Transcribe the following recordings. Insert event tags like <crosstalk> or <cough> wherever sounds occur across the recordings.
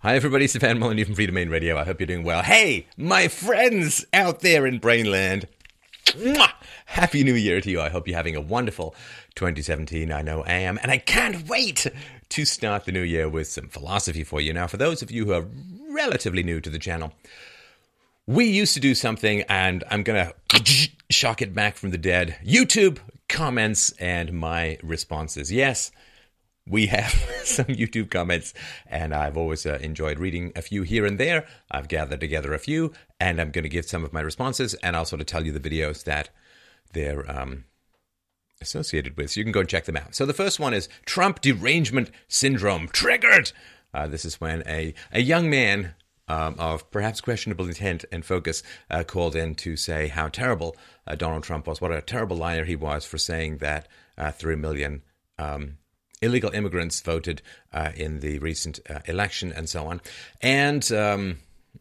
Hi, everybody. It's Stefan Molyneux from Freedomain Radio. I hope you're doing well. Hey, my friends out there in Brainland. Mwah! Happy New Year to you. I hope you're having a wonderful 2017. I know I am. And I can't wait to start the new year with some philosophy for you. Now, for those of you who are relatively new to the channel, we used to do something, and I'm going <sniffs> to shock it back from the dead YouTube comments and my responses. Yes we have <laughs> some YouTube comments, and I've always uh, enjoyed reading a few here and there. I've gathered together a few, and I'm going to give some of my responses and also to tell you the videos that they're um, associated with. So you can go and check them out. So the first one is Trump derangement syndrome triggered. Uh, this is when a, a young man um, of perhaps questionable intent and focus uh, called in to say how terrible uh, Donald Trump was, what a terrible liar he was for saying that uh, 3 million. Um, illegal immigrants voted uh, in the recent uh, election and so on. And um,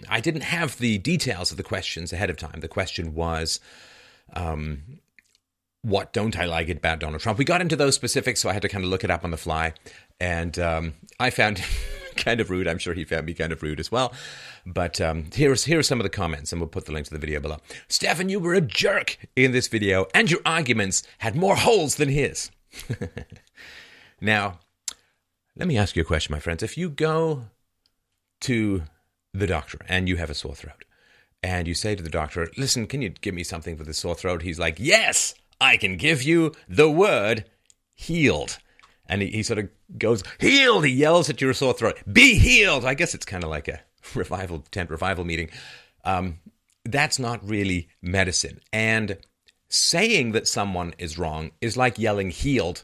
I didn't have the details of the questions ahead of time. The question was, um, what don't I like about Donald Trump? We got into those specifics, so I had to kind of look it up on the fly. And um, I found <laughs> kind of rude. I'm sure he found me kind of rude as well. But um, here's here are some of the comments, and we'll put the link to the video below. Stefan, you were a jerk in this video, and your arguments had more holes than his. <laughs> Now, let me ask you a question, my friends. If you go to the doctor and you have a sore throat, and you say to the doctor, Listen, can you give me something for the sore throat? He's like, Yes, I can give you the word healed. And he, he sort of goes, Healed! He yells at your sore throat, Be healed! I guess it's kind of like a <laughs> revival, tent revival meeting. Um, that's not really medicine. And saying that someone is wrong is like yelling healed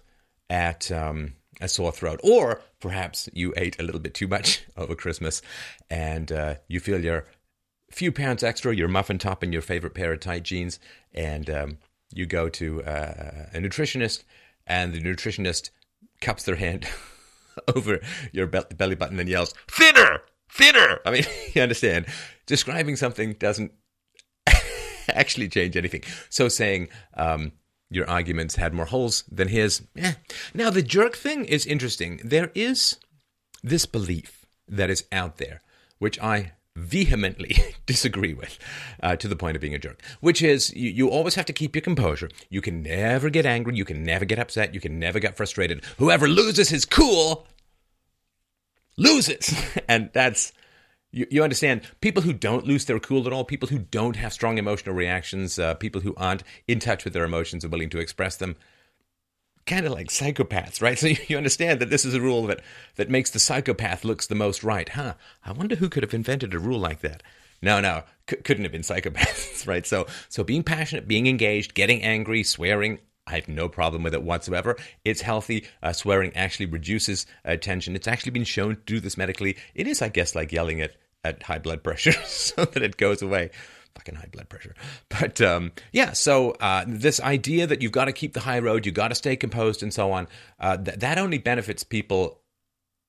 at um, a sore throat, or perhaps you ate a little bit too much <laughs> over Christmas and uh, you feel your few pounds extra, your muffin top, and your favorite pair of tight jeans, and um, you go to uh, a nutritionist, and the nutritionist cups their hand <laughs> over your belly button and yells, "Thinner, thinner!" I mean, <laughs> you understand? Describing something doesn't actually change anything. So saying. Um, your arguments had more holes than his. Eh. Now, the jerk thing is interesting. There is this belief that is out there, which I vehemently <laughs> disagree with uh, to the point of being a jerk, which is you, you always have to keep your composure. You can never get angry. You can never get upset. You can never get frustrated. Whoever loses his cool loses. <laughs> and that's you, you understand people who don't lose their cool at all, people who don't have strong emotional reactions, uh, people who aren't in touch with their emotions and willing to express them, kind of like psychopaths, right? <laughs> So you understand that this is a rule that that makes the psychopath looks the most right, huh? I wonder who could have invented a rule like that. No, no, c- couldn't have been psychopaths, <laughs> right? So, so being passionate, being engaged, getting angry, swearing, I have no problem with it whatsoever. It's healthy. Uh, swearing actually reduces uh, tension. It's actually been shown to do this medically. It is, I guess, like yelling at at high blood pressure <laughs> so that it goes away. Fucking high blood pressure. But um, yeah, so uh, this idea that you've got to keep the high road, you've got to stay composed and so on, uh, th- that only benefits people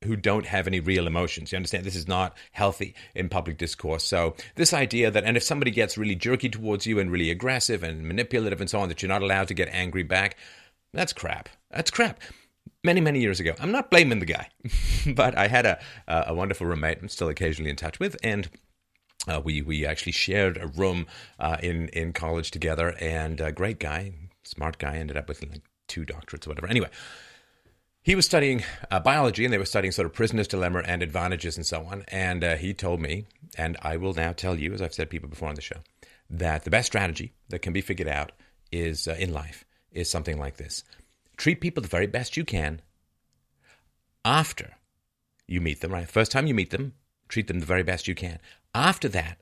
who don't have any real emotions. You understand? This is not healthy in public discourse. So, this idea that, and if somebody gets really jerky towards you and really aggressive and manipulative and so on, that you're not allowed to get angry back, that's crap. That's crap many, many years ago. I'm not blaming the guy, <laughs> but I had a, a wonderful roommate I'm still occasionally in touch with, and uh, we we actually shared a room uh, in in college together, and a great guy, smart guy, ended up with like two doctorates or whatever. Anyway, he was studying uh, biology, and they were studying sort of prisoner's dilemma and advantages and so on. And uh, he told me, and I will now tell you, as I've said people before on the show, that the best strategy that can be figured out is uh, in life is something like this: treat people the very best you can after you meet them, right? First time you meet them, treat them the very best you can. After that,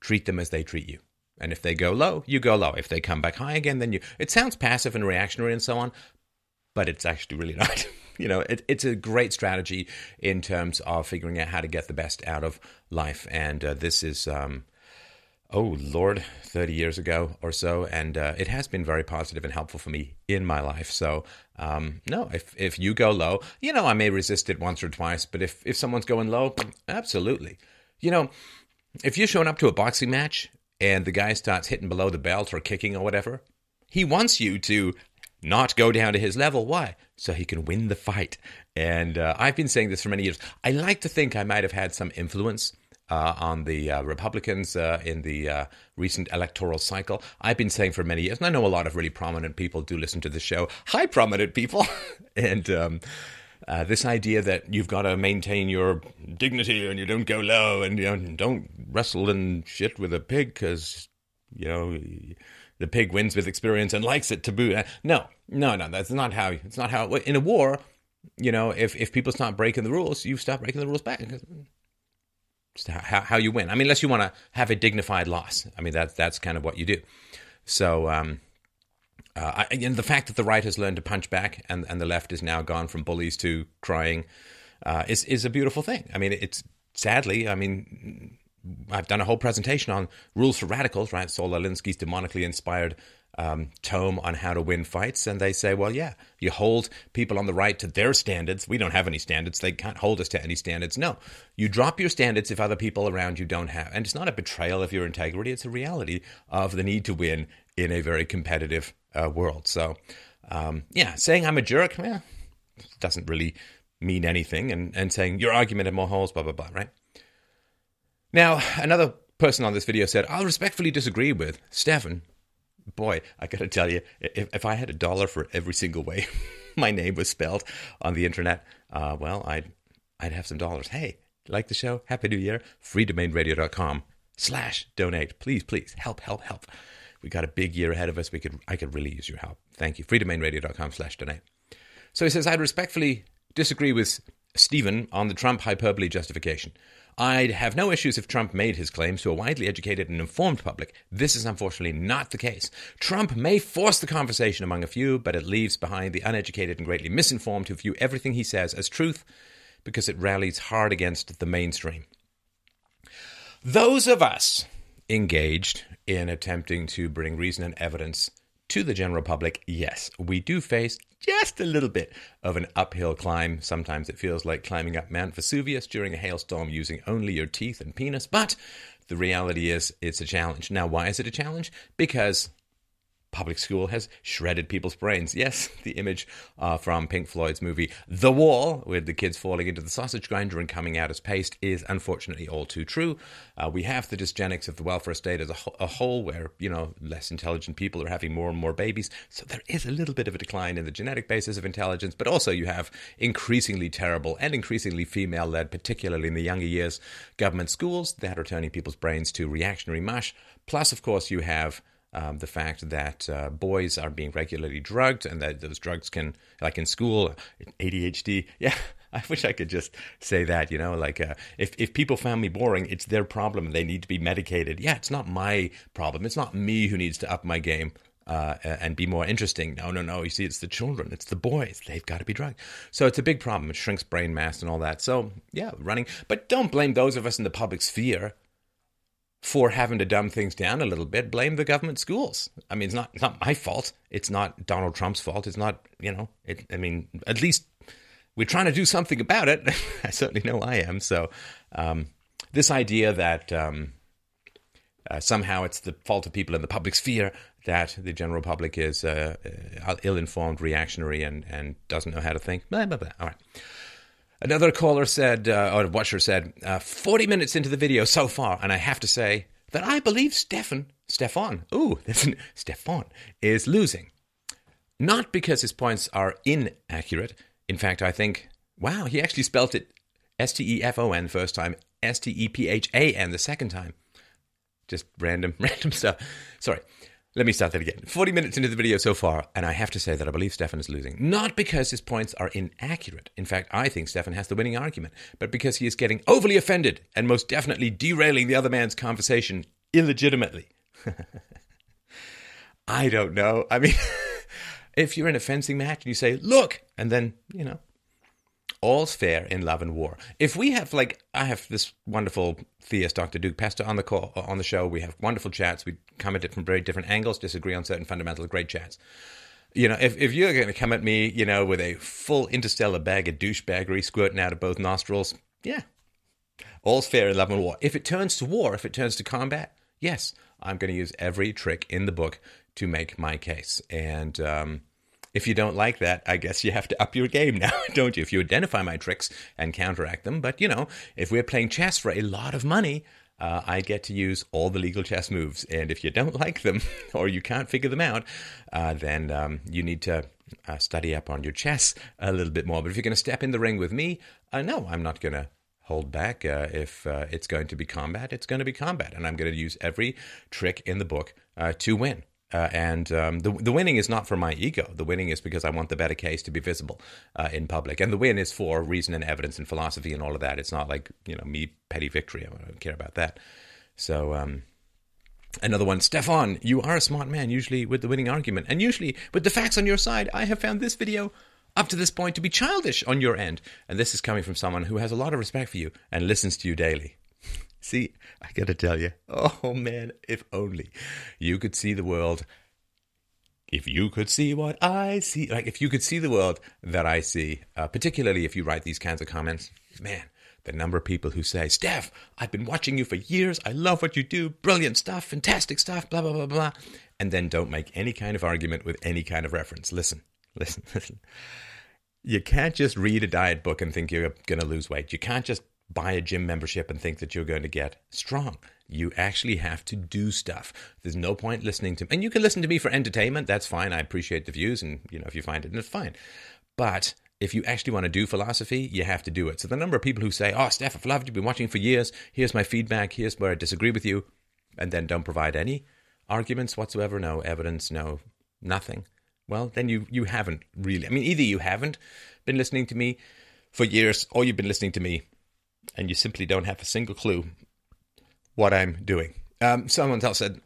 treat them as they treat you. And if they go low, you go low. If they come back high again, then you. It sounds passive and reactionary and so on, but it's actually really <laughs> not. you know, it, it's a great strategy in terms of figuring out how to get the best out of life. And uh, this is um, oh Lord, 30 years ago or so. And uh, it has been very positive and helpful for me in my life. So, um, no, if, if you go low, you know, I may resist it once or twice, but if, if someone's going low, absolutely. You know, if you're showing up to a boxing match and the guy starts hitting below the belt or kicking or whatever, he wants you to not go down to his level. Why? So he can win the fight. And uh, I've been saying this for many years. I like to think I might have had some influence uh, on the uh, Republicans uh, in the uh, recent electoral cycle. I've been saying for many years, and I know a lot of really prominent people do listen to the show. Hi, prominent people. <laughs> and um, uh, this idea that you've got to maintain your dignity and you don't go low and you know, don't wrestle and shit with a pig because, you know, the pig wins with experience and likes it to boot. Uh, no, no, no, that's not how. It's not how. In a war, you know, if if people stop breaking the rules, you stop breaking the rules back. How, how you win. I mean, unless you want to have a dignified loss. I mean, that's that's kind of what you do. So, um, uh, I, and the fact that the right has learned to punch back and, and the left is now gone from bullies to crying uh, is is a beautiful thing. I mean, it's sadly, I mean, I've done a whole presentation on rules for radicals, right? Saul Alinsky's demonically inspired um, tome on how to win fights, and they say, well, yeah, you hold people on the right to their standards. We don't have any standards; they can't hold us to any standards. No, you drop your standards if other people around you don't have, and it's not a betrayal of your integrity; it's a reality of the need to win in a very competitive uh, world. So, um, yeah, saying I'm a jerk, doesn't really mean anything, and and saying your argument had more holes, blah blah blah, right? Now, another person on this video said, I'll respectfully disagree with Stefan boy, I got to tell you, if, if I had a dollar for every single way <laughs> my name was spelled on the internet, uh, well, I'd I'd have some dollars. Hey, like the show? Happy New Year! Freedomainradio.com slash donate. Please, please help, help, help. We got a big year ahead of us. We could I could really use your help. Thank you. Freedomainradio.com slash donate. So he says, I'd respectfully disagree with Stephen on the Trump hyperbole justification. I'd have no issues if Trump made his claims to a widely educated and informed public. This is unfortunately not the case. Trump may force the conversation among a few, but it leaves behind the uneducated and greatly misinformed who view everything he says as truth because it rallies hard against the mainstream. Those of us engaged in attempting to bring reason and evidence to the general public, yes, we do face just a little bit of an uphill climb. Sometimes it feels like climbing up Mount Vesuvius during a hailstorm using only your teeth and penis, but the reality is it's a challenge. Now, why is it a challenge? Because public school has shredded people's brains. Yes, <laughs> the image uh, from Pink Floyd's movie The Wall, with the kids falling into the sausage grinder and coming out as paste, is unfortunately all too true. Uh, we have the dysgenics of the welfare state as a, ho- a, whole, where you know less intelligent people are having more and more babies. So there is a little bit of a decline in the genetic basis of intelligence, but also you have increasingly terrible and increasingly female-led, particularly in the younger years, government schools that are turning people's brains to reactionary mush. Plus, of course, you have um, the fact that uh, boys are being regularly drugged and that those drugs can, like in school, ADHD. <laughs> Yeah, I wish I could just say that, you know, like uh, if, if people found me boring, it's their problem they need to be medicated. Yeah, it's not my problem. It's not me who needs to up my game. Uh, and be more interesting. No, no, no. You see, it's the children, it's the boys. They've got to be drugged. So it's a big problem. It shrinks brain mass and all that. So, yeah, running. But don't blame those of us in the public sphere for having to dumb things down a little bit, blame the government schools. I mean, it's not it's not my fault. It's not Donald Trump's fault. It's not you know. It, I mean, at least we're trying to do something about it. <laughs> I certainly know I am. So um, this idea that um, uh, somehow it's the fault of people in the public sphere that the general public is uh, uh ill-informed, reactionary, and and doesn't know how to think. Blah, blah, blah. All right. Another caller said, uh, or watcher said, uh, 40 minutes into the video so far, and I have to say that I believe Stefan, Stefan, ooh, <laughs> Stefan, is losing. Not because his points are inaccurate. In fact, I think, wow, he actually spelt it S T E F O N first time, S T E P H A N the second time. Just random, <laughs> random stuff. Sorry. Let me start that again. 40 minutes into the video so far, and I have to say that I believe Stefan is losing. Not because his points are inaccurate. In fact, I think Stefan has the winning argument, but because he is getting overly offended and most definitely derailing the other man's conversation illegitimately. <laughs> I don't know. I mean, <laughs> if you're in a fencing match and you say, look, and then, you know, all's fair in love and war. If we have like I have this wonderful theist, Dr. Duke Pesta, on the call on the show. We have wonderful chats. We come at it from very different angles, disagree on certain fundamentals, great chats. You know, if, if you're going to come at me, you know, with a full interstellar bag of douchebaggery squirting out of both nostrils, yeah, all's fair in love and war. If it turns to war, if it turns to combat, yes, I'm going to use every trick in the book to make my case. And um, if you don't like that, I guess you have to up your game now, <laughs> don't you? If you identify my tricks and counteract them. But, you know, if we're playing chess for a lot of money, uh, I get to use all the legal chess moves. And if you don't <laughs> like them or you can't figure them out, uh, then um, you need to uh, study up on your chess a little bit more. But if you're going to step in the ring with me, uh, no, I'm not going to hold back. Uh, if uh, it's going to be combat, it's going to be combat. And I'm going to use every trick in the book to win. Uh, and um, the the winning is not for my ego. The winning is because I want the better case to be visible uh, in public, and the win is for reason and evidence and philosophy and all of that. It's not like you know me petty victory. I don't care about that. So um, another one, Stefan, you are a smart man, usually with the winning argument, and usually with the facts on your side. I have found this video up to this point to be childish on your end, and this is coming from someone who has a lot of respect for you and listens to you daily. See, I gotta tell you, oh man, if only you could see the world. If you could see what I see, like if you could see the world that I see, uh, particularly if you write these kinds of comments, man, the number of people who say, Steph, I've been watching you for years. I love what you do. Brilliant stuff, fantastic stuff, blah, blah, blah, blah. And then don't make any kind of argument with any kind of reference. Listen, <laughs> listen, listen. You can't just read a diet book and think you're going to lose weight. You can't just buy a gym membership and think that you're going to get strong. You actually have to do stuff. There's no point listening to and you can listen to me for entertainment. That's fine. I appreciate the views, and you know if you find it, it's fine. But if you actually want to do philosophy, you have to do it. So the number of people who say, "Oh, Steph, I've loved you, been watching for years. Here's my feedback. Here's where I disagree with you," and then don't provide any arguments whatsoever, no evidence, no nothing. Well, then you you haven't really. I mean, either you haven't been listening to me for years, or you've been listening to me and you simply don't have a single clue what I'm doing. Um, someone else said,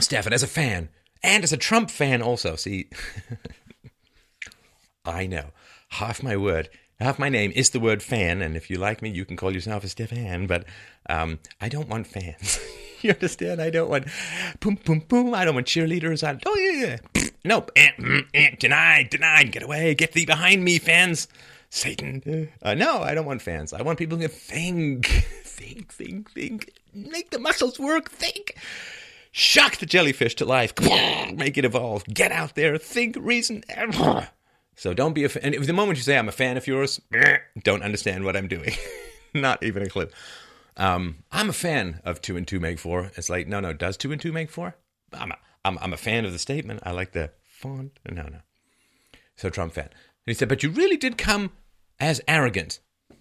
Stefan, as a fan, and as a Trump fan also, see, <laughs> I know, half my word, half my name is the word fan, and if you like me, you can call yourself a Stefan, but um, I don't want fans. <laughs> you understand? I don't want boom, boom, boom. I don't want cheerleaders. I, oh, yeah, yeah. <clears throat> nope. Eh, mm, eh, denied, denied. Get away. Get thee behind me, fans. Satan. Uh, no, I don't want fans. I want people to think, <laughs> think, think, think. Make the muscles work. Think. Shock the jellyfish to life. <laughs> Make it evolve. Get out there. Think, reason. <laughs> So don't be a fan. And if the moment you say I'm a fan of yours, don't understand what I'm doing. Not even a clue. Um, I'm a fan of two and two make four. It's like, no, no, does two and two make four? I'm a, I'm, I'm a fan of the statement. I like the font. No, no. So Trump fan. And he said, but you really did come as arrogant.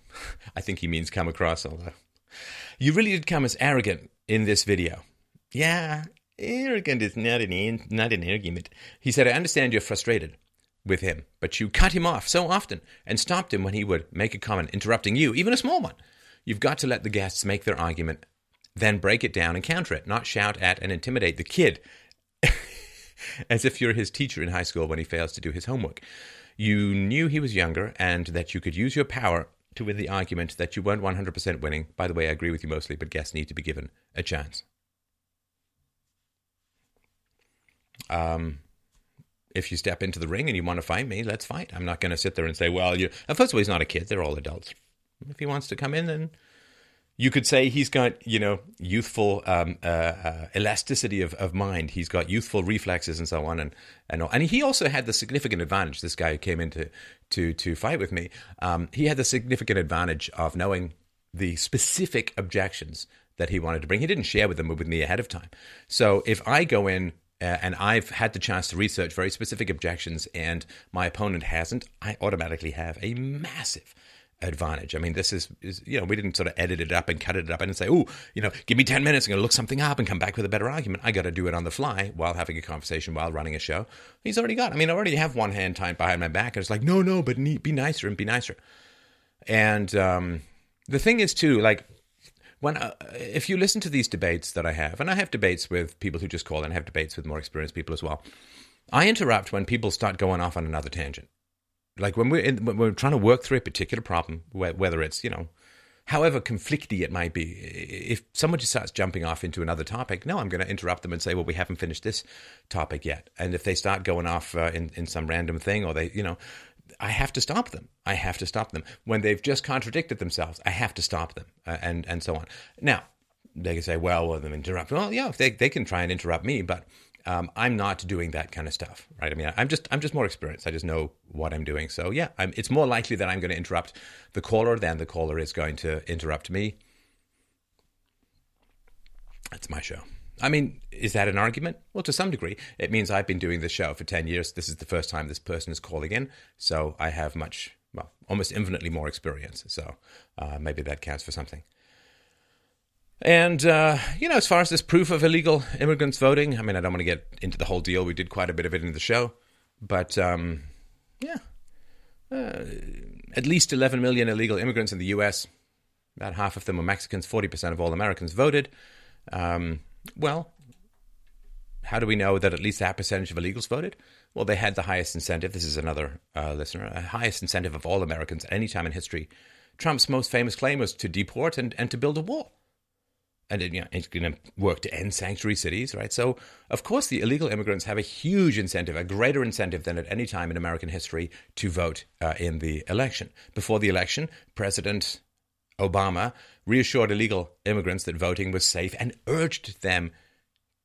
<laughs> I think he means come across, although. You really did come as arrogant in this video. Yeah, arrogant is not an, not an argument. He said, I understand you're frustrated with him, but you cut him off so often and stopped him when he would make a comment interrupting you, even a small one. You've got to let the guests make their argument, then break it down and counter it, not shout at and intimidate the kid <laughs> as if you're his teacher in high school when he fails to do his homework. You knew he was younger and that you could use your power to win the argument that you weren't 100% winning. By the way, I agree with you mostly, but guests need to be given a chance. Um, if you step into the ring and you want to fight me, let's fight. I'm not going to sit there and say, well, you. First of all, he's not a kid; they're all adults. If he wants to come in, then you could say he's got you know youthful um, uh, uh, elasticity of, of mind. He's got youthful reflexes and so on, and and and he also had the significant advantage. This guy who came in to to, to fight with me, um, he had the significant advantage of knowing the specific objections that he wanted to bring. He didn't share with them with me ahead of time. So if I go in uh, and I've had the chance to research very specific objections, and my opponent hasn't, I automatically have a massive advantage. I mean, this is, is, you know, we didn't sort of edit it up and cut it up and say, oh, you know, give me 10 minutes, I'm going to look something up and come back with a better argument. I got to do it on the fly while having a conversation, while running a show. He's already got, I mean, I already have one hand tied behind my back. And it's like, no, no, but be nicer and be nicer. And um, the thing is, too, like, when uh, if you listen to these debates that I have, and I have debates with people who just call, and have debates with more experienced people as well, I interrupt when people start going off on another tangent like when we're in, when we're trying to work through a particular problem, whether it's you know, however conflicty it might be, if someone just starts jumping off into another topic, no, I'm going to interrupt them and say, well, we haven't finished this topic yet. And if they start going off uh, in in some random thing, or they, you know, I have to stop them. I have to stop them when they've just contradicted themselves. I have to stop them, uh, and and so on. Now they can say, well, well, them interrupt. Well, yeah, if they they can try and interrupt me, but Um, I'm not doing that kind of stuff, right? I mean, I'm just I'm just more experienced. I just know what I'm doing. So yeah, I'm, it's more likely that I'm going to interrupt the caller than the caller is going to interrupt me. That's my show. I mean, is that an argument? Well, to some degree, it means I've been doing this show for 10 years. This is the first time this person is calling in. So I have much, well, almost infinitely more experience. So uh, maybe that counts for something. And, uh, you know, as far as this proof of illegal immigrants voting, I mean, I don't want to get into the whole deal. We did quite a bit of it in the show. But, um, yeah, uh, at least 11 million illegal immigrants in the U.S. About half of them were Mexicans. 40% of all Americans voted. Um, well, how do we know that at least that percentage of illegals voted? Well, they had the highest incentive. This is another uh, listener. the highest incentive of all Americans at any time in history. Trump's most famous claim was to deport and, and to build a wall and you know, it's going to work to end sanctuary cities, right? So, of course, the illegal immigrants have a huge incentive, a greater incentive than at any time in American history to vote uh, in the election. Before the election, President Obama reassured illegal immigrants that voting was safe and urged them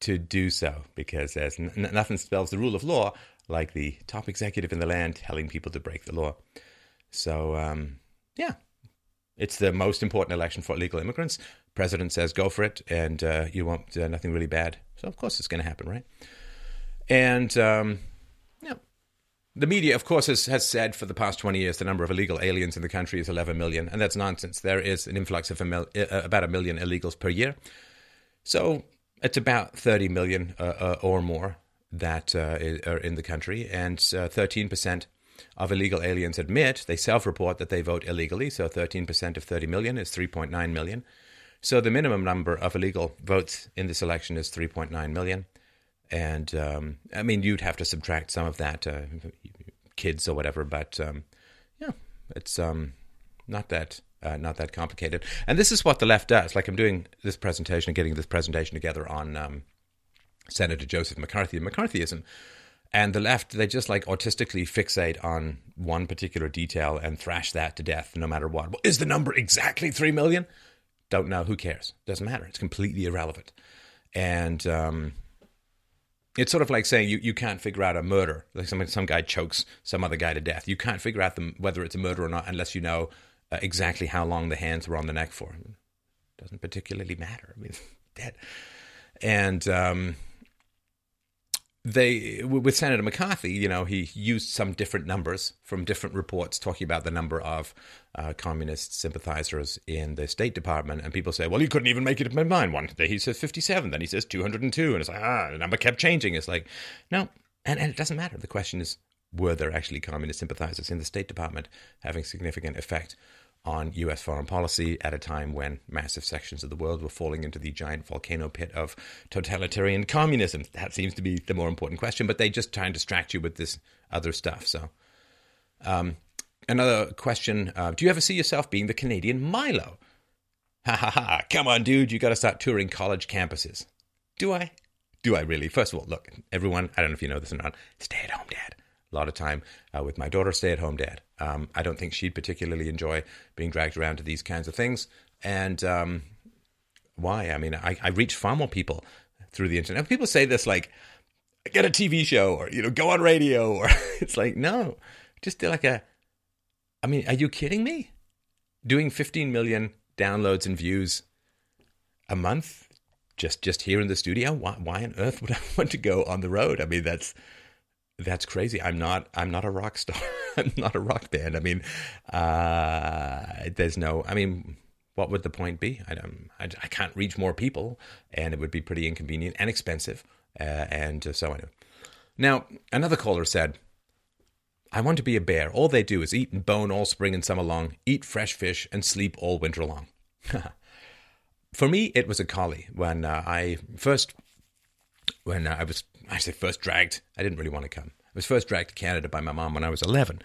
to do so because there's n- nothing spells the rule of law like the top executive in the land telling people to break the law. So, um, yeah, it's the most important election for illegal immigrants president says go for it, and uh, you want uh, nothing really bad. So of course it's going to happen, right? And um, yeah, the media, of course, has, has said for the past twenty years the number of illegal aliens in the country is eleven million, and that's nonsense. There is an influx of a mil- uh, about a million illegals per year, so it's about thirty million uh, uh, or more that uh, are in the country, and thirteen percent of illegal aliens admit they self-report that they vote illegally. So 13% of 30 million is 3.9 million. So the minimum number of illegal votes in this election is 3.9 million. And um, I mean, you'd have to subtract some of that, uh, kids or whatever, but um, yeah, it's um, not that uh, not that complicated. And this is what the left does. Like I'm doing this presentation and getting this presentation together on um, Senator Joseph McCarthy and McCarthyism. And the left, they just like autistically fixate on one particular detail and thrash that to death no matter what. Well, is the number exactly 3 million? Don't know. Who cares? Doesn't matter. It's completely irrelevant. And um, it's sort of like saying you, you can't figure out a murder. Like some some guy chokes some other guy to death. You can't figure out the, whether it's a murder or not unless you know uh, exactly how long the hands were on the neck for. It doesn't particularly matter. I mean, <laughs> dead. And um, they with Senator McCarthy, you know, he used some different numbers from different reports talking about the number of uh, communist sympathizers in the State Department, and people say, "Well, you couldn't even make it up in mind." One day he says fifty-seven, then he says two hundred and two, and it's like, ah, the number kept changing. It's like, no, and, and it doesn't matter. The question is, were there actually communist sympathizers in the State Department having significant effect on US foreign policy at a time when massive sections of the world were falling into the giant volcano pit of totalitarian communism. That seems to be the more important question, but they just try and distract you with this other stuff. So, um, another question uh, Do you ever see yourself being the Canadian Milo? Ha ha ha, come on, dude, you got to start touring college campuses. Do I? Do I really? First of all, look, everyone, I don't know if you know this or not, stay at home, dad a lot of time uh, with my daughter, stay at home dad. Um, I don't think she'd particularly enjoy being dragged around to these kinds of things. And um, why? I mean, I, I reach far more people through the internet. People say this like, get a TV show or, you know, go on radio. Or <laughs> it's like, no, just do like a, I mean, are you kidding me? Doing 15 million downloads and views a month just just here in the studio why, why on earth would i <laughs> want to go on the road i mean that's that's crazy. I'm not. I'm not a rock star. <laughs> I'm not a rock band. I mean, uh, there's no. I mean, what would the point be? I don't. I, I can't reach more people, and it would be pretty inconvenient and expensive, uh, and uh, so on. Now, another caller said, "I want to be a bear. All they do is eat and bone all spring and summer long, eat fresh fish, and sleep all winter long." <laughs> For me, it was a collie when uh, I first when I was I say first dragged. I didn't really want to come. I was first dragged to Canada by my mom when I was 11.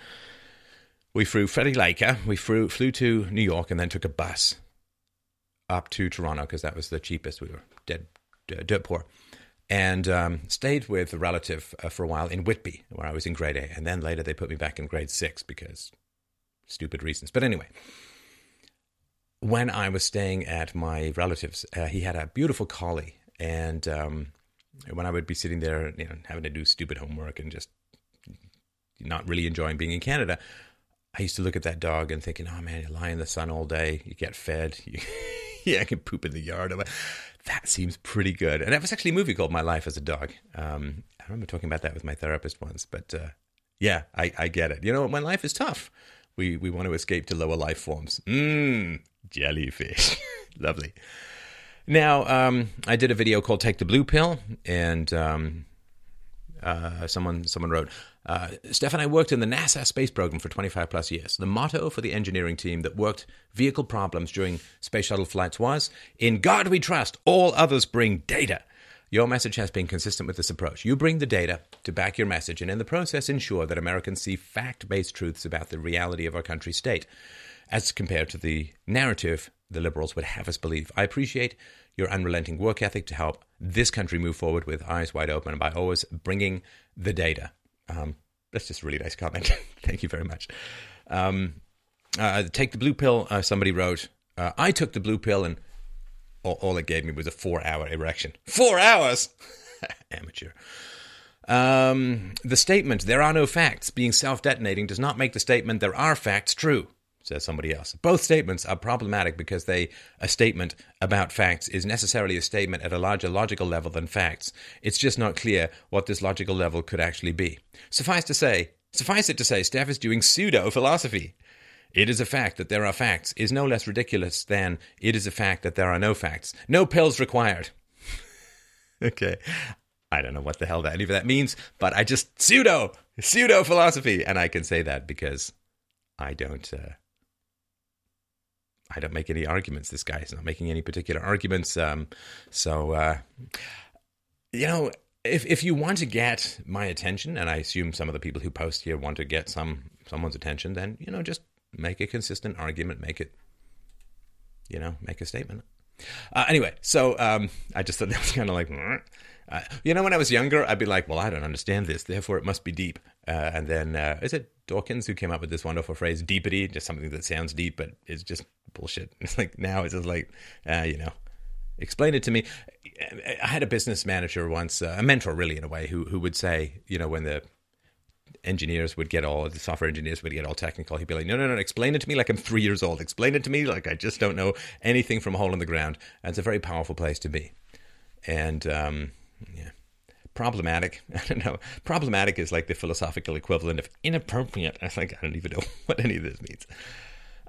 We flew Freddie Laker. We flew, flew to New York and then took a bus up to Toronto because that was the cheapest. We were dead, dirt poor. And um, stayed with a relative uh, for a while in Whitby, where I was in grade A. And then later they put me back in grade six because stupid reasons. But anyway, when I was staying at my relative's, uh, he had a beautiful collie. And um, when I would be sitting there, you know, having to do stupid homework and just not really enjoying being in Canada, I used to look at that dog and thinking, oh man, you lie in the sun all day, you get fed, <laughs> you, yeah, I can poop in the yard. That seems pretty good. And that was actually a movie called My Life as a Dog. Um, I remember talking about that with my therapist once, but uh, yeah, I, I get it. You know, when life is tough, we, we want to escape to lower life forms. Mmm, jellyfish. <laughs> Lovely. Now, um, I did a video called "Take the Blue Pill," and um, uh, someone someone wrote, uh, "Stefan, I worked in the NASA space program for 25 plus years. The motto for the engineering team that worked vehicle problems during space shuttle flights was: In God we trust. All others bring data." Your message has been consistent with this approach. You bring the data to back your message, and in the process, ensure that Americans see fact based truths about the reality of our country's state, as compared to the narrative the Liberals would have us believe. I appreciate your unrelenting work ethic to help this country move forward with eyes wide open and by always bringing the data. Um, that's just a really nice comment. <laughs> Thank you very much. Um, uh, take the blue pill, uh, somebody wrote. Uh, I took the blue pill and all, all, it gave me was a four hour erection. Four hours? <laughs> Amateur. Um, the statement, there are no facts, being self detonating does not make the statement, there are facts, true says somebody else. Both statements are problematic because they a statement about facts is necessarily a statement at a larger logical level than facts. It's just not clear what this logical level could actually be. Suffice to say, suffice it to say, Steph is doing pseudo philosophy. It is a fact that there are facts is no less ridiculous than it is a fact that there are no facts. No pills required. <laughs> okay. I don't know what the hell that any of that means, but I just pseudo pseudo philosophy, and I can say that because I don't uh, I don't make any arguments. This guy is not making any particular arguments. Um, so, uh, you know, if if you want to get my attention, and I assume some of the people who post here want to get some someone's attention, then you know, just make a consistent argument. Make it, you know, make a statement. Uh, anyway, so um, I just thought <laughs> that was kind of like, uh, you know, when I was younger, I'd be like, well, I don't understand this, therefore it must be deep. Uh, and then uh, is it Dawkins who came up with this wonderful phrase, deepity, just something that sounds deep, but it's just bullshit. <laughs> It's like now it's just like, uh, you know, explain it to me. I had a business manager once, uh, a mentor really in a way, who who would say, you know, when the engineers would get all the software engineers would get all technical, he'd be like, no, no, no, explain it to me like I'm three years old. Explain it to me like I just don't know anything from a hole in the ground. And it's a very powerful place to be. And um, yeah problematic. <laughs> I don't know. Problematic is like the philosophical equivalent of inappropriate. <laughs> I think I don't even know <laughs> what any of this means.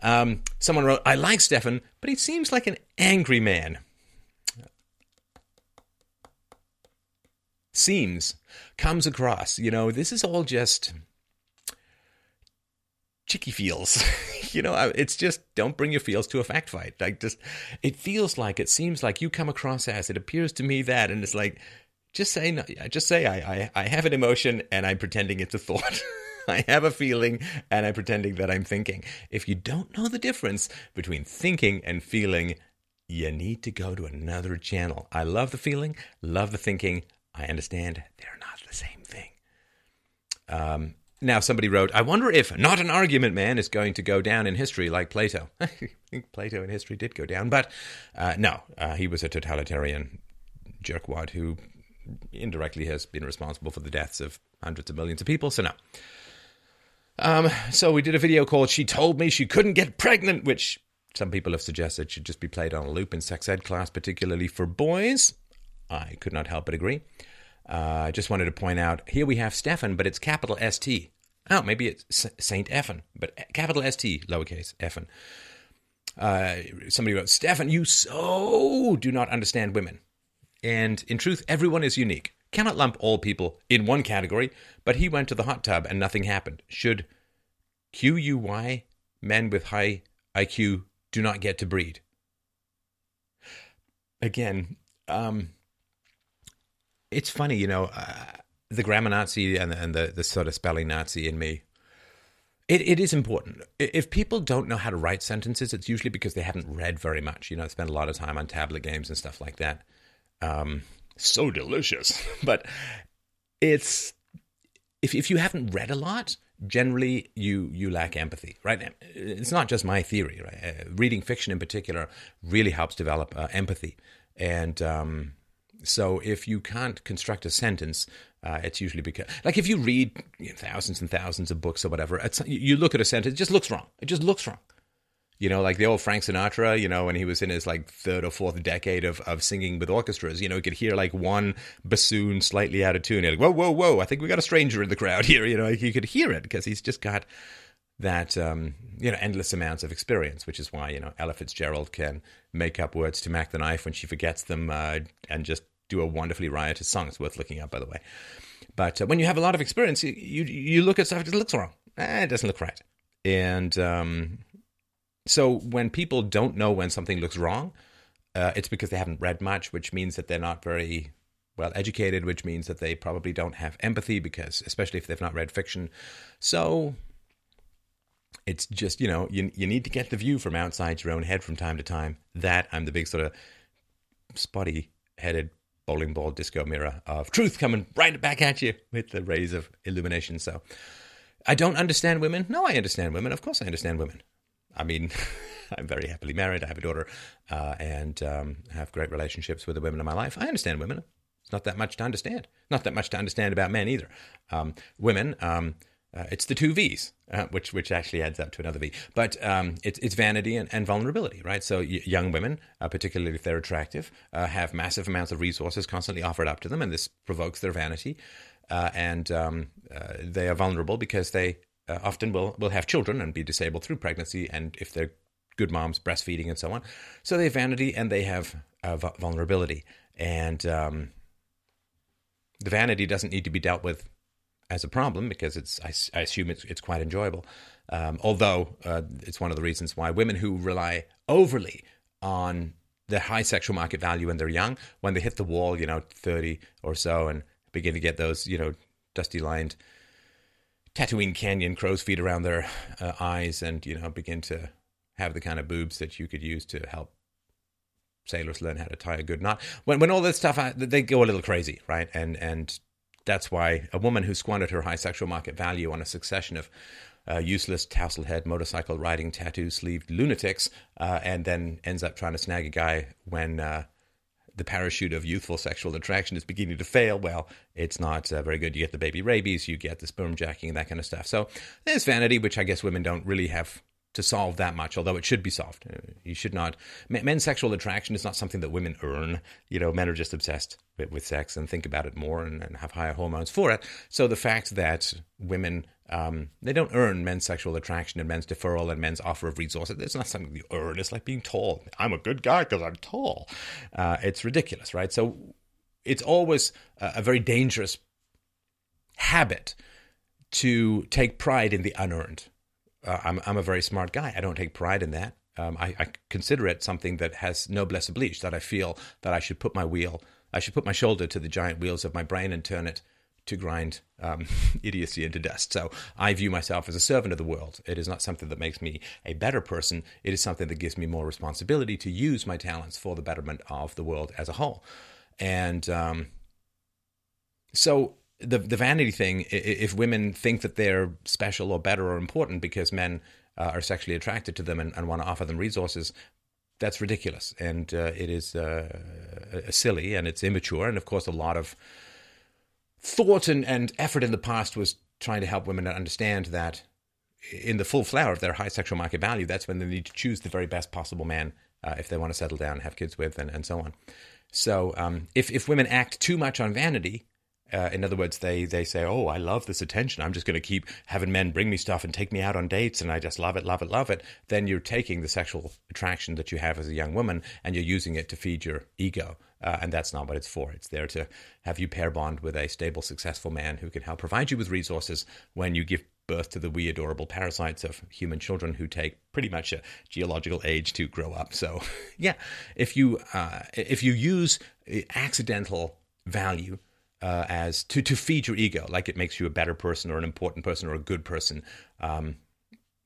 Um, someone wrote, I like Stefan, but he seems like an angry man. Seems, comes across. You know, this is all just chicky feels. you know, it's just don't bring your feels to a fact fight. Like, just, it feels like, it seems like you come across as, it appears to me that, and it's like, just say, no, just say, I, I, I have an emotion and I'm pretending it's a thought. <laughs> I have a feeling and I'm pretending that I'm thinking. If you don't know the difference between thinking and feeling, you need to go to another channel. I love the feeling, love the thinking. I understand they're not the same thing. Um, now, somebody wrote, I wonder if not an argument man is going to go down in history like Plato. <laughs> I think Plato in history did go down, but uh, no, uh, he was a totalitarian jerkwad who indirectly has been responsible for the deaths of hundreds of millions of people. So, no. Um, so we did a video called She Told Me She Couldn't Get Pregnant, which some people have suggested should just be played on a loop in sex ed class, particularly for boys. I could not help but agree. Uh, I just wanted to point out here we have Stefan, but it's capital S T. Oh, maybe it's Saint Effin, but capital S T, lowercase Effin. Uh, somebody wrote, Stefan, you so do not understand women. And in truth, everyone is unique cannot lump all people in one category, but he went to the hot tub and nothing happened. Should QUY men with high IQ do not get to breed? Again, um, it's funny, you know, uh, the grammar Nazi and, and the, the sort of spelling Nazi in me. It, it is important. If people don't know how to write sentences, it's usually because they haven't read very much. You know, spend a lot of time on tablet games and stuff like that. Um, so delicious. <laughs> but it's if if you haven't read a lot, generally you you lack empathy, right? It's not just my theory, right? Uh, reading fiction in particular really helps develop uh, empathy, and um, So if you can't construct a sentence, uh, it's usually because, like, if you read you know, thousands and thousands of books or whatever, it's you look at a sentence, it just looks wrong. It just looks wrong. You know, like the old Frank Sinatra, you know, when he was in his like third or fourth decade of, of singing with orchestras, you know, you could hear like one bassoon slightly out of tune. Like, whoa, whoa, whoa, I think we got a stranger in the crowd <laughs> here. You know, you could hear it because he's just got that, um, you know, endless amounts of experience, which is why, you know, Ella Fitzgerald can make up words to Mack the Knife when she forgets them uh, and just do a wonderfully riotous song. It's worth looking up, by the way. But uh, when you have a lot of experience, you, you, you look at stuff, it looks wrong. Eh, it doesn't look right. And um, so when people don't know when something looks wrong, uh, it's because they haven't read much, which means that they're not very well educated, which means that they probably don't have empathy because, especially if they've not read fiction. So it's just, you know, you, you need to get the view from outside your own head from time to time. That I'm the big sort of spotty headed bowling ball disco mirror of truth coming right back at you with the rays of illumination. So I don't understand women. No, I understand women. Of course, I understand women. I mean, <laughs> I'm very happily married. I have a daughter uh, and um, have great relationships with the women in my life. I understand women. It's not that much to understand. Not that much to understand about men either. Um, women, um, uh, it's the two V's, uh, which which actually adds up to another V. But um, it's it's vanity and, and, vulnerability, right? So y- young women, uh, particularly if they're attractive, uh, have massive amounts of resources constantly offered up to them, and this provokes their vanity, uh, and um, uh, they are vulnerable because they uh, often will will have children and be disabled through pregnancy, and if they're good moms, breastfeeding and so on. So they have vanity and they have uh, vulnerability, and um, the vanity doesn't need to be dealt with as a problem because it's I, I assume it's it's quite enjoyable. Um, although uh, it's one of the reasons why women who rely overly on the high sexual market value when they're young, when they hit the wall, you know, thirty or so, and begin to get those, you know, dusty lined Tatooine Canyon crow's feet around their uh, eyes and, you know, begin to have the kind of boobs that you could use to help sailors learn how to tie a good knot. When, when all this stuff, uh, they go a little crazy, right? And, and that's why a woman who squandered her high sexual market value on a succession of uh, useless tousle head motorcycle riding tattoo sleeved lunatics uh, and then ends up trying to snag a guy when uh, the parachute of youthful sexual attraction is beginning to fail, well, it's not uh, very good. You get the baby rabies, you get the sperm jacking, that kind of stuff. So there's vanity, which I guess women don't really have to solve that much, although it should be solved. Uh, you should not. Men's sexual attraction is not something that women earn. You know, men are just obsessed with, sex and think about it more and, and, have higher hormones for it. So the fact that women um, they don't earn men's sexual attraction and men's deferral and men's offer of resources. It's not something you earn. It's like being tall. I'm a good guy because I'm tall. Uh, it's ridiculous, right? So it's always a, a very dangerous habit to take pride in the unearned. Uh, I'm, I'm a very smart guy. I don't take pride in that. Um, I, I, consider it something that has noblesse oblige, that I feel that I should put my wheel, I should put my shoulder to the giant wheels of my brain and turn it to grind um, <laughs> idiocy into dust. So I view myself as a servant of the world. It is not something that makes me a better person. It is something that gives me more responsibility to use my talents for the betterment of the world as a whole. And um, so the the vanity thing, if women think that they're special or better or important because men uh, are sexually attracted to them and, and want to offer them resources, that's ridiculous and uh, it is uh, silly and it's immature and of course a lot of thought and, and effort in the past was trying to help women understand that in the full flower of their high sexual market value, that's when they need to choose the very best possible man uh, if they want to settle down, have kids with, and, and so on. So um, if, if women act too much on vanity, uh, in other words, they, they say, Oh, I love this attention. I'm just going to keep having men bring me stuff and take me out on dates, and I just love it, love it, love it. Then you're taking the sexual attraction that you have as a young woman and you're using it to feed your ego. Uh, and that's not what it's for. It's there to have you pair bond with a stable, successful man who can help provide you with resources when you give birth to the wee adorable parasites of human children who take pretty much a geological age to grow up. So, <laughs> yeah, if you uh, if you use accidental value uh, as to to feed your ego, like it makes you a better person or an important person or a good person, um,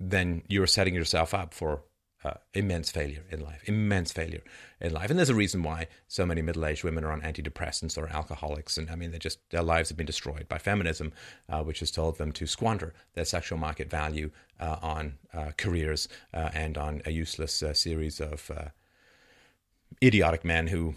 then you're setting yourself up for uh, immense failure in life, immense failure in life. And there's a reason why so many middle aged women are on antidepressants or alcoholics. And I mean, they just, their lives have been destroyed by feminism, uh, which has told them to squander their sexual market value uh, on uh, careers uh, and on a useless uh, series of idiotic men who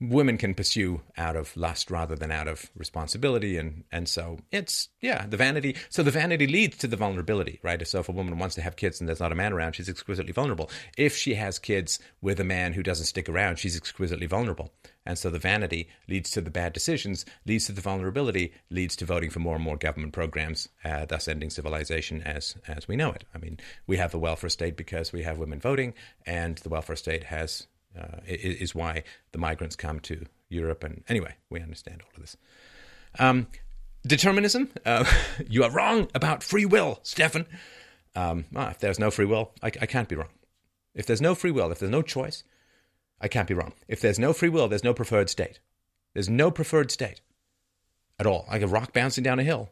women can pursue out of lust rather than out of responsibility and and so it's yeah the vanity so the vanity leads to the vulnerability right? So if a woman wants to have kids and there's not a man around she's exquisitely vulnerable. If she has kids with a man who doesn't stick around she's exquisitely vulnerable. And so the vanity leads to the bad decisions leads to the vulnerability leads to voting for more and more government programs uh, thus ending civilization as as we know it. I mean we have the welfare state because we have women voting and the welfare state has uh, is why the migrants come to Europe. And anyway, we understand all of this. Um, determinism. Uh, <laughs> you are wrong about free will, Stefan. Um, ah, if there's no free will, I, I can't be wrong. If there's no free will, if there's no choice, I can't be wrong. If there's no free will, there's no preferred state. There's no preferred state at all. Like a rock bouncing down a hill.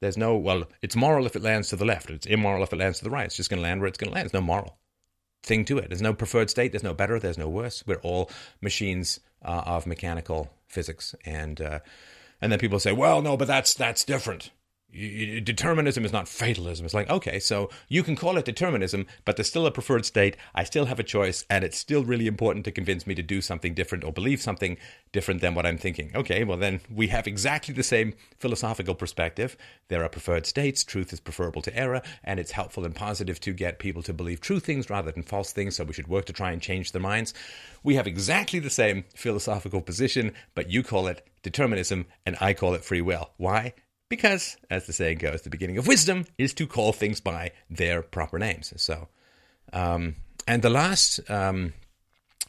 There's no, well, it's moral if it lands to the left. It's immoral if it lands to the right. It's just going to land where it's going to land. It's no moral thing to it. There's no preferred state. There's no better. There's no worse. We're all machines uh, of mechanical physics, and uh, and then people say, well, no, but that's that's different determinism is not fatalism. It's like, okay, so you can call it determinism, but there's still a preferred state. I still have a choice, and it's still really important to convince me to do something different or believe something different than what I'm thinking. Okay, well, then we have exactly the same philosophical perspective. There are preferred states, truth is preferable to error, and it's helpful and positive to get people to believe true things rather than false things, so we should work to try and change their minds. We have exactly the same philosophical position, but you call it determinism, and I call it free will. Why? Because, as the saying goes, the beginning of wisdom is to call things by their proper names. So, um, and the last um,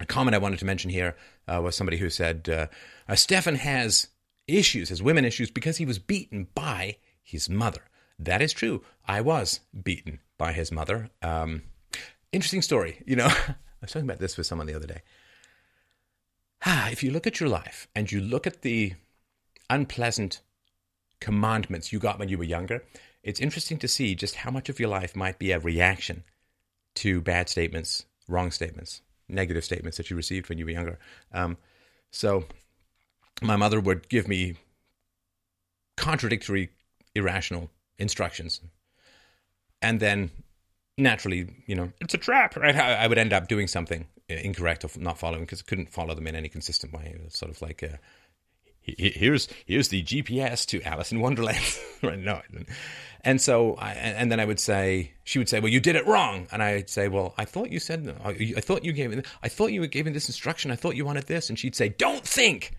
comment I wanted to mention here uh, was somebody who said, uh, uh, Stefan has issues, has women issues, because he was beaten by his mother. That is true. I was beaten by his mother. Um, interesting story. You know, <laughs> I was talking about this with someone the other day. <sighs> If you look at your life and you look at the unpleasant commandments you got when you were younger, it's interesting to see just how much of your life might be a reaction to bad statements, wrong statements, negative statements that you received when you were younger. Um, so, my mother would give me contradictory, irrational instructions. And then naturally, you know, it's a trap, right? I, would end up doing something incorrect or not following because I couldn't follow them in any consistent way. It was sort of like a, here's here's the GPS to Alice in Wonderland. <laughs> right? No, and so I, and then I would say she would say, "Well, you did it wrong," and I'd say, "Well, I thought you said I thought you gave I thought you gave me this instruction. I thought you wanted this," and she'd say, "Don't think."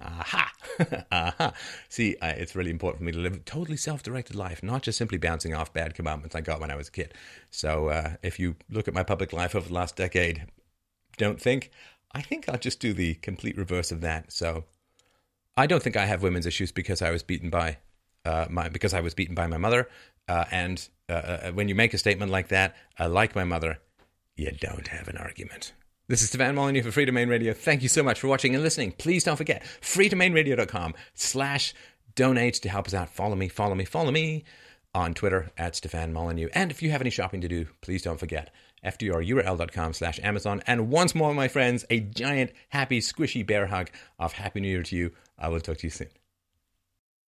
Aha! <laughs> Aha! See, I, it's really important for me to live a totally self-directed life, not just simply bouncing off bad commandments I got when I was a kid. So, uh, if you look at my public life over the last decade, don't think. I think I'll just do the complete reverse of that. So, I don't think I have women's issues because I was beaten by uh, my because I was beaten by my mother. Uh, and uh, uh when you make a statement like that, uh, like my mother, you don't have an argument. This is Stefan Molyneux for Freedomain Radio. Thank you so much for watching and listening. Please don't forget freedomainradio.com slash donate to help us out. Follow me, follow me, follow me on Twitter at Stefan Molyneux. And if you have any shopping to do, please don't forget fdrurl.com slash Amazon. And once more, my friends, a giant, happy, squishy bear hug of Happy New Year to you. I will talk to you soon.